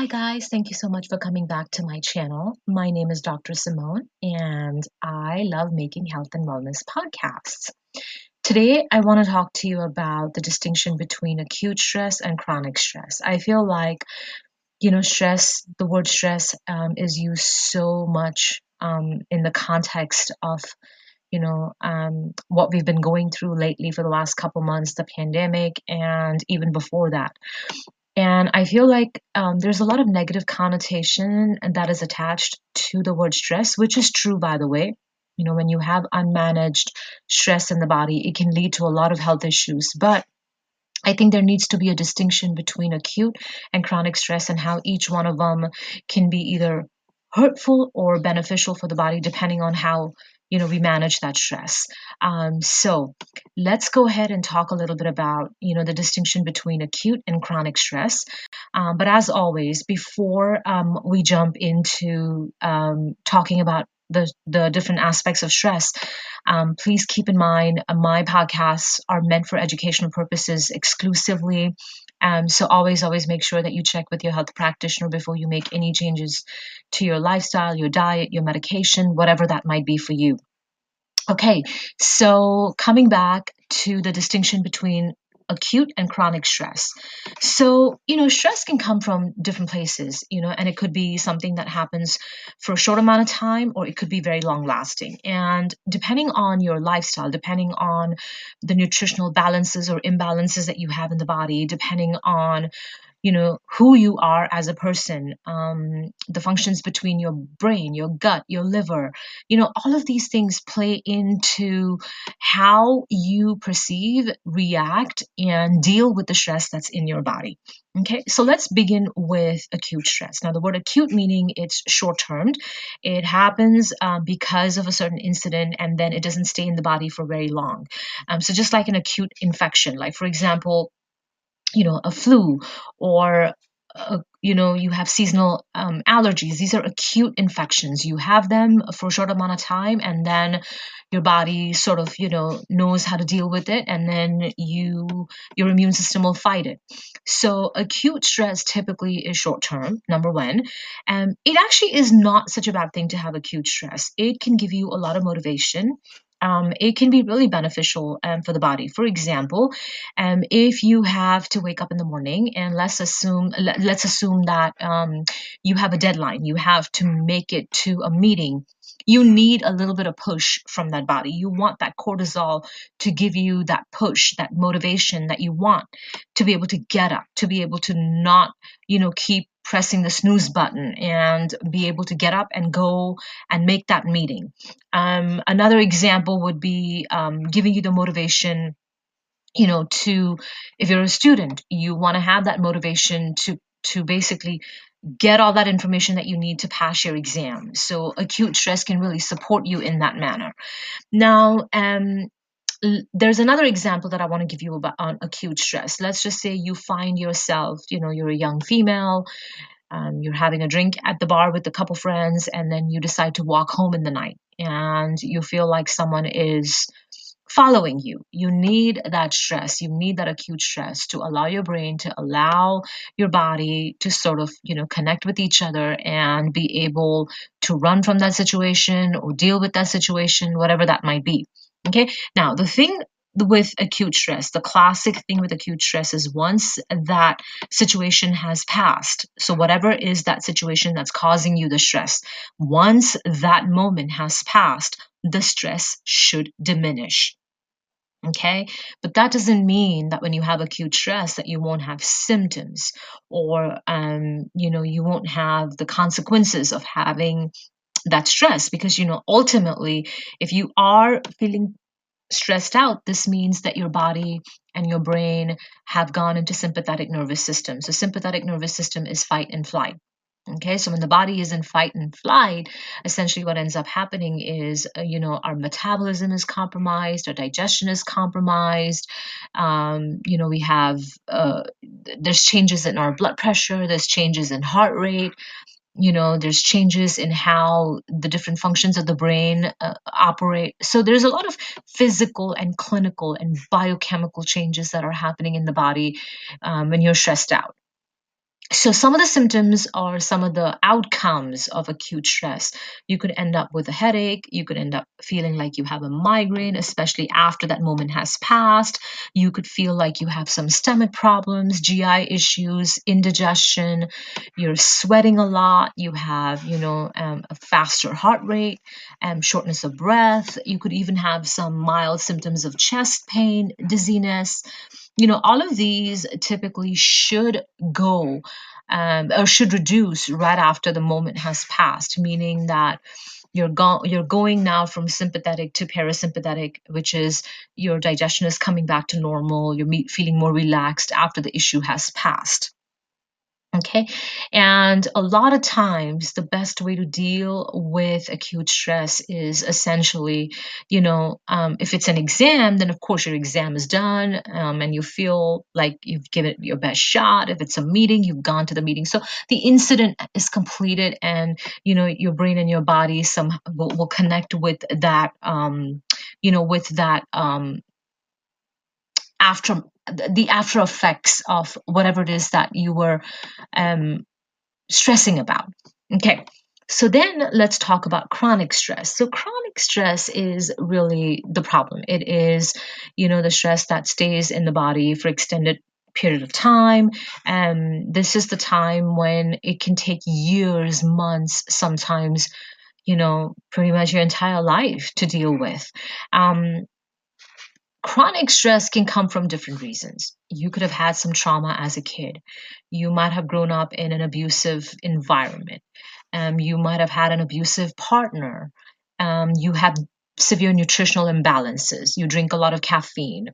Hi guys, thank you so much for coming back to my channel. My name is Dr. Simone and I love making health and wellness podcasts. Today I want to talk to you about the distinction between acute stress and chronic stress. I feel like, you know, stress, the word stress um, is used so much um, in the context of you know um, what we've been going through lately for the last couple months the pandemic and even before that and I feel like um, there's a lot of negative connotation that is attached to the word stress, which is true, by the way. You know, when you have unmanaged stress in the body, it can lead to a lot of health issues. But I think there needs to be a distinction between acute and chronic stress and how each one of them can be either hurtful or beneficial for the body, depending on how you know we manage that stress. Um, so let's go ahead and talk a little bit about you know the distinction between acute and chronic stress. Um, but as always before um, we jump into um, talking about the, the different aspects of stress um, please keep in mind uh, my podcasts are meant for educational purposes exclusively um, so always, always make sure that you check with your health practitioner before you make any changes to your lifestyle, your diet, your medication, whatever that might be for you. Okay, so coming back to the distinction between acute and chronic stress. So, you know, stress can come from different places, you know, and it could be something that happens for a short amount of time or it could be very long lasting. And depending on your lifestyle, depending on the nutritional balances or imbalances that you have in the body, depending on you know who you are as a person um, the functions between your brain your gut your liver you know all of these things play into how you perceive react and deal with the stress that's in your body. Okay so let's begin with acute stress. Now the word acute meaning it's short termed it happens uh, because of a certain incident and then it doesn't stay in the body for very long. Um, so just like an acute infection like for example you know a flu or uh, you know you have seasonal um, allergies. These are acute infections. You have them for a short amount of time and then your body sort of you know knows how to deal with it and then you your immune system will fight it. So acute stress typically is short term number one and it actually is not such a bad thing to have acute stress. It can give you a lot of motivation um, it can be really beneficial um, for the body. For example, um, if you have to wake up in the morning and let's assume let, us assume that um, you have a deadline, you have to make it to a meeting. You need a little bit of push from that body. You want that cortisol to give you that push, that motivation that you want to be able to get up, to be able to not, you know, keep pressing the snooze button and be able to get up and go and make that meeting. Um, another example would be um, giving you the motivation you know to if you're a student you want to have that motivation to to basically get all that information that you need to pass your exam so acute stress can really support you in that manner now um there's another example that I want to give you about on acute stress. Let's just say you find yourself, you know, you're a young female, um, you're having a drink at the bar with a couple friends, and then you decide to walk home in the night, and you feel like someone is following you. You need that stress. You need that acute stress to allow your brain to allow your body to sort of, you know, connect with each other and be able to run from that situation or deal with that situation, whatever that might be. Okay. Now, the thing with acute stress, the classic thing with acute stress is once that situation has passed, so whatever is that situation that's causing you the stress, once that moment has passed, the stress should diminish. Okay, but that doesn't mean that when you have acute stress that you won't have symptoms or um, you know you won't have the consequences of having that stress because you know ultimately if you are feeling stressed out this means that your body and your brain have gone into sympathetic nervous system. So sympathetic nervous system is fight and flight. Okay? So when the body is in fight and flight essentially what ends up happening is uh, you know our metabolism is compromised our digestion is compromised um, you know we have uh, there's changes in our blood pressure there's changes in heart rate you know there's changes in how the different functions of the brain uh, operate. So there's a lot of physical and clinical and biochemical changes that are happening in the body um, when you're stressed out so some of the symptoms are some of the outcomes of acute stress. You could end up with a headache. You could end up feeling like you have a migraine especially after that moment has passed. You could feel like you have some stomach problems gi issues indigestion. You're sweating a lot. You have you know um, a faster heart rate um, shortness of breath. You could even have some mild symptoms of chest pain dizziness you know all of these typically should go um, or should reduce right after the moment has passed, meaning that you're go- you're going now from sympathetic to parasympathetic, which is your digestion is coming back to normal. You're feeling more relaxed after the issue has passed. Okay. And a lot of times, the best way to deal with acute stress is essentially, you know, um, if it's an exam, then of course your exam is done um, and you feel like you've given it your best shot. If it's a meeting, you've gone to the meeting. So the incident is completed and, you know, your brain and your body some will, will connect with that, um, you know, with that um, after the after effects of whatever it is that you were um, stressing about. Okay, so then let's talk about chronic stress. So chronic stress is really the problem. It is, you know, the stress that stays in the body for extended period of time and this is the time when it can take years months sometimes you know pretty much your entire life to deal with um, Chronic stress can come from different reasons. You could have had some trauma as a kid. You might have grown up in an abusive environment. Um, you might have had an abusive partner. Um, you have severe nutritional imbalances. You drink a lot of caffeine.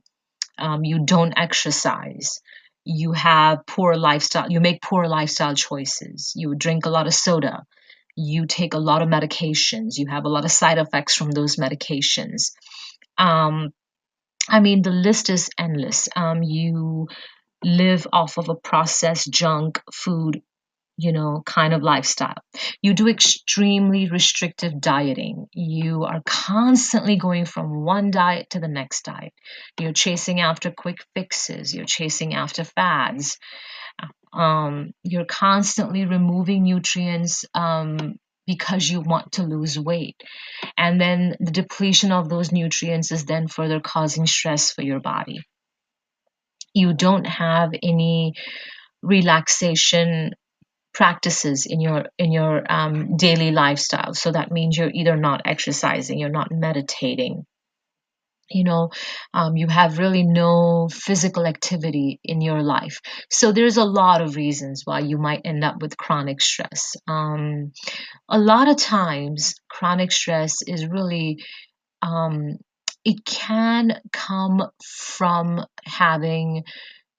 Um, you don't exercise. You have poor lifestyle. You make poor lifestyle choices. You drink a lot of soda. You take a lot of medications. You have a lot of side effects from those medications. Um, I mean, the list is endless. Um, you live off of a processed junk food, you know, kind of lifestyle. You do extremely restrictive dieting. You are constantly going from one diet to the next diet. You're chasing after quick fixes. You're chasing after fads. Um, you're constantly removing nutrients um, because you want to lose weight. And then the depletion of those nutrients is then further causing stress for your body. You don't have any relaxation practices in your in your um, daily lifestyle so that means you're either not exercising you're not meditating you know um, you have really no physical activity in your life so there's a lot of reasons why you might end up with chronic stress um, a lot of times chronic stress is really um, it can come from having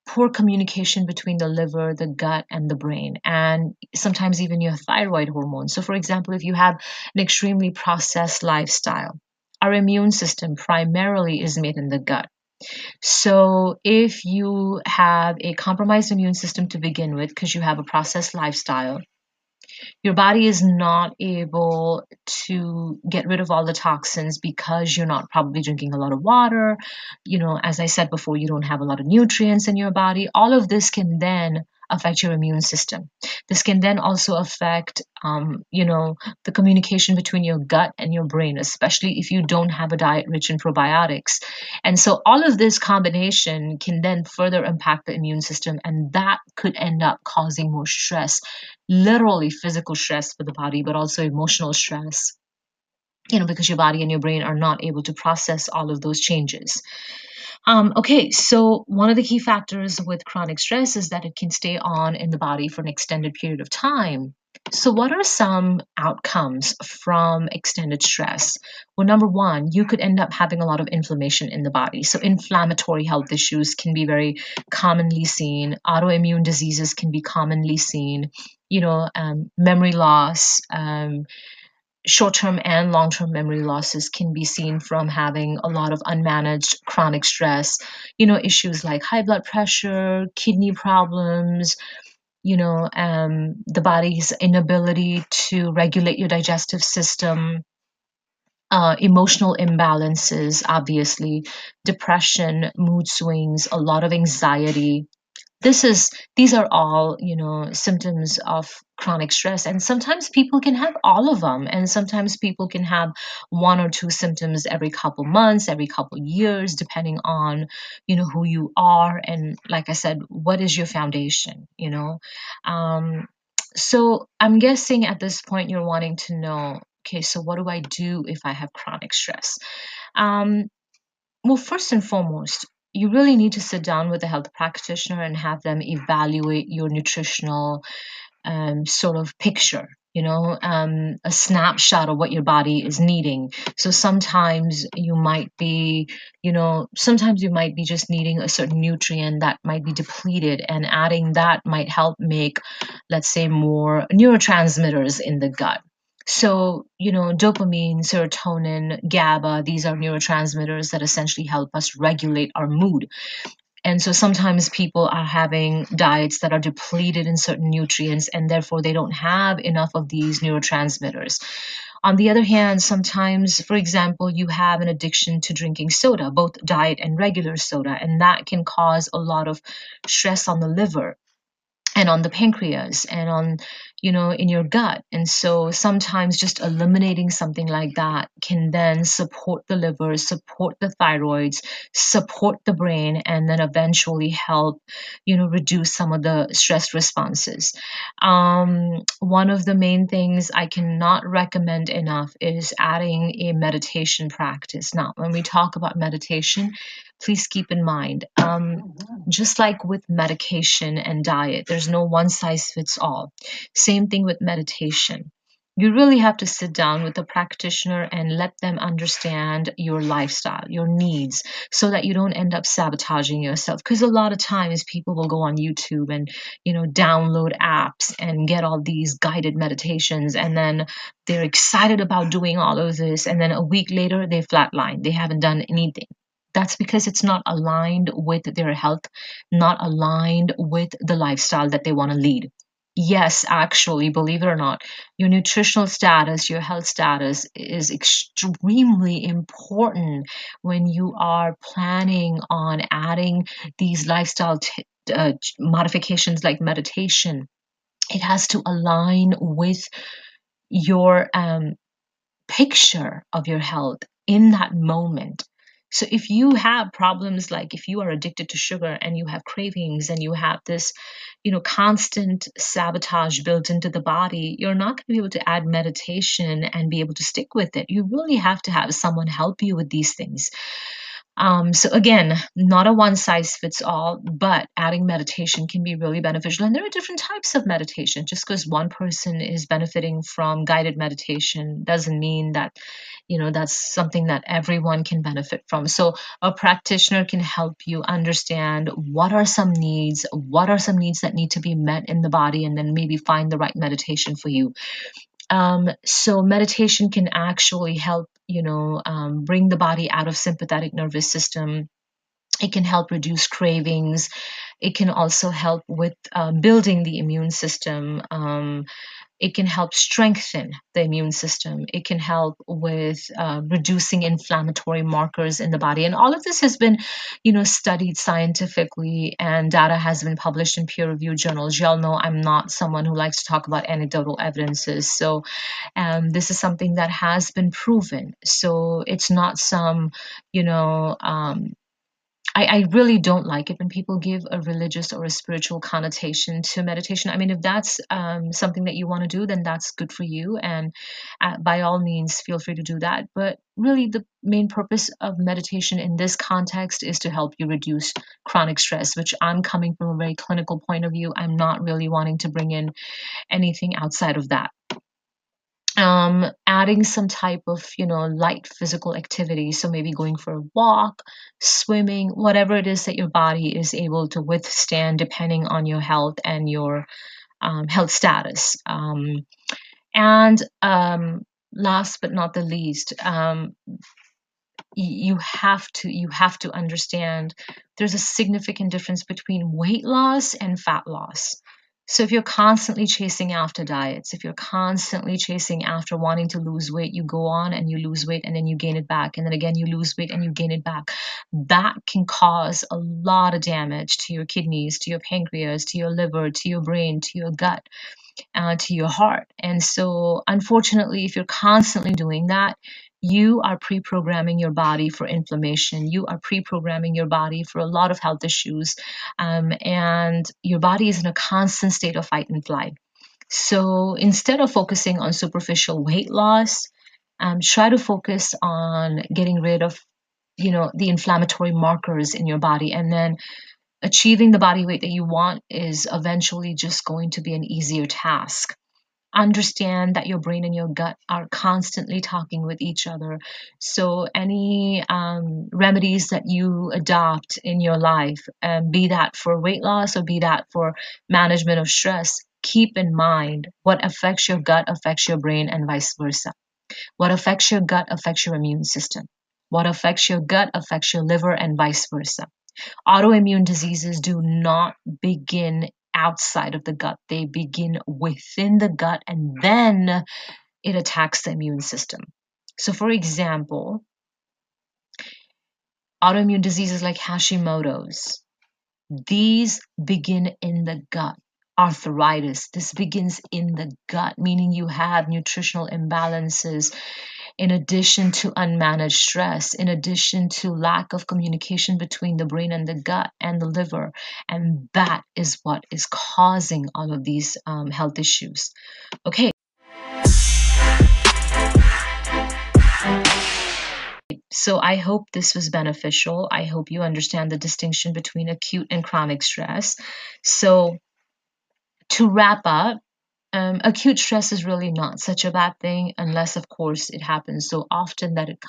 poor communication between the liver, the gut, and the brain, and sometimes even your thyroid hormone. So, for example, if you have an extremely processed lifestyle, our immune system primarily is made in the gut. So, if you have a compromised immune system to begin with, because you have a processed lifestyle, your body is not able to get rid of all the toxins because you're not probably drinking a lot of water. You know, as I said before, you don't have a lot of nutrients in your body. All of this can then affect your immune system. This can then also affect, um, you know, the communication between your gut and your brain, especially if you don't have a diet rich in probiotics. And so all of this combination can then further impact the immune system, and that could end up causing more stress, literally physical stress for the body, but also emotional stress. You know, because your body and your brain are not able to process all of those changes. Um, okay, so one of the key factors with chronic stress is that it can stay on in the body for an extended period of time. So, what are some outcomes from extended stress? Well, number one, you could end up having a lot of inflammation in the body. So, inflammatory health issues can be very commonly seen, autoimmune diseases can be commonly seen, you know, um, memory loss. Um, short term and long term memory losses can be seen from having a lot of unmanaged chronic stress. You know, issues like high blood pressure, kidney problems, you know, um, the body's inability to regulate your digestive system. Uh, emotional imbalances, obviously, depression, mood swings, a lot of anxiety, this is these are all you know symptoms of chronic stress. And sometimes people can have all of them and sometimes people can have one or two symptoms every couple months every couple years depending on you know who you are and like i said what is your foundation you know? Um, so i'm guessing at this point you're wanting to know okay so what do i do if i have chronic stress? Um, well first and foremost you really need to sit down with a health practitioner and have them evaluate your nutritional um, sort of picture you know um, a snapshot of what your body is needing. So sometimes you might be you know sometimes you might be just needing a certain nutrient that might be depleted and adding that might help make let's say more neurotransmitters in the gut so, you know, dopamine, serotonin, GABA, these are neurotransmitters that essentially help us regulate our mood. And so sometimes people are having diets that are depleted in certain nutrients and therefore they don't have enough of these neurotransmitters. On the other hand, sometimes, for example, you have an addiction to drinking soda, both diet and regular soda, and that can cause a lot of stress on the liver and on the pancreas and on you know in your gut. And so sometimes just eliminating something like that can then support the liver support the thyroids support the brain and then eventually help you know reduce some of the stress responses. Um, one of the main things i cannot recommend enough is adding a meditation practice. Now when we talk about meditation please keep in mind um, just like with medication and diet there's no one size fits all same thing with meditation you really have to sit down with a practitioner and let them understand your lifestyle, your needs, so that you don't end up sabotaging yourself. Because a lot of times people will go on YouTube and, you know, download apps and get all these guided meditations, and then they're excited about doing all of this, and then a week later they flatline. They haven't done anything that's because it's not aligned with their health, not aligned with the lifestyle that they want to lead. Yes, actually, believe it or not, your nutritional status, your health status is extremely important when you are planning on adding these lifestyle t- uh, modifications like meditation. It has to align with your um, picture of your health in that moment. So if you have problems like if you are addicted to sugar and you have cravings and you have this, you know, constant sabotage built into the body, you're not going to be able to add meditation and be able to stick with it. You really have to have someone help you with these things. Um, so again, not a one size fits all, but adding meditation can be really beneficial. And there are different types of meditation. Just because one person is benefiting from guided meditation doesn't mean that, you know, that's something that everyone can benefit from. So a practitioner can help you understand what are some needs, what are some needs that need to be met in the body, and then maybe find the right meditation for you. Um, so meditation can actually help, you know, um, bring the body out of sympathetic nervous system. It can help reduce cravings. It can also help with uh, building the immune system. Um, it can help strengthen the immune system. It can help with uh, reducing inflammatory markers in the body. And all of this has been, you know, studied scientifically and data has been published in peer-reviewed journals. Y'all know I'm not someone who likes to talk about anecdotal evidences. So um, this is something that has been proven. So it's not some, you know, um, I, I, really don't like it when people give a religious or a spiritual connotation to meditation. I mean, if that's um, something that you want to do, then that's good for you. And uh, by all means, feel free to do that. But really, the main purpose of meditation in this context is to help you reduce chronic stress, which I'm coming from a very clinical point of view. I'm not really wanting to bring in anything outside of that um, adding some type of you know light physical activity. So maybe going for a walk swimming whatever it is that your body is able to withstand depending on your health and your um, health status. Um, and um, last but not the least um, you have to you have to understand there's a significant difference between weight loss and fat loss So if you're constantly chasing after diets, if you're constantly chasing after wanting to lose weight, you go on and you lose weight and then you gain it back. And then again, you lose weight and you gain it back. That can cause a lot of damage to your kidneys, to your pancreas, to your liver, to your brain, to your gut, uh, to your heart. And so, unfortunately, if you're constantly doing that, you are pre programming your body for inflammation. You are pre programming your body for a lot of health issues. Um, and your body is in a constant state of fight and flight. So instead of focusing on superficial weight loss, um, try to focus on getting rid of you know the inflammatory markers in your body and then achieving the body weight that you want is eventually just going to be an easier task understand that your brain and your gut are constantly talking with each other. So, any um, remedies that you adopt in your life, um, be that for weight loss or be that for management of stress, keep in mind what affects your gut affects your brain and vice versa. What affects your gut affects your immune system. What affects your gut affects your liver and vice versa. Autoimmune diseases do not begin outside of the gut. They begin within the gut and then it attacks the immune system. So, for example, autoimmune diseases like Hashimoto's, these begin in the gut. Arthritis, this begins in the gut, meaning you have nutritional imbalances in addition to unmanaged stress, in addition to lack of communication between the brain and the gut and the liver. And that is what is causing all of these um, health issues. Okay. So I hope this was beneficial. I hope you understand the distinction between acute and chronic stress. So to wrap up, um, acute stress is really not such a bad thing unless of course it happens so often that it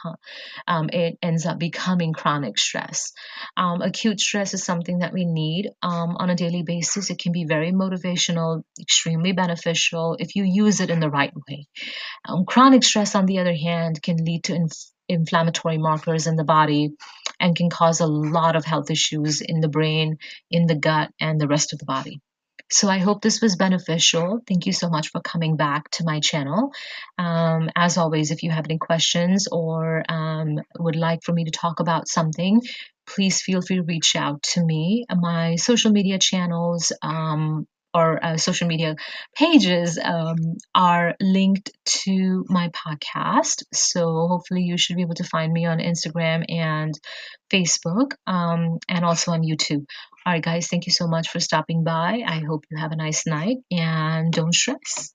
um, it ends up becoming chronic stress. Um, acute stress is something that we need um, on a daily basis. It can be very motivational extremely beneficial if you use it in the right way. Um, chronic stress on the other hand can lead to inf- inflammatory markers in the body and can cause a lot of health issues in the brain in the gut and the rest of the body so I hope this was beneficial. Thank you so much for coming back to my channel. Um, as always, if you have any questions or um, would like for me to talk about something, please feel free to reach out to me. My social media channels um, or uh, social media pages um, are linked to my podcast. So hopefully you should be able to find me on Instagram and Facebook um, and also on YouTube. All right, guys, thank you so much for stopping by. I hope you have a nice night and don't stress.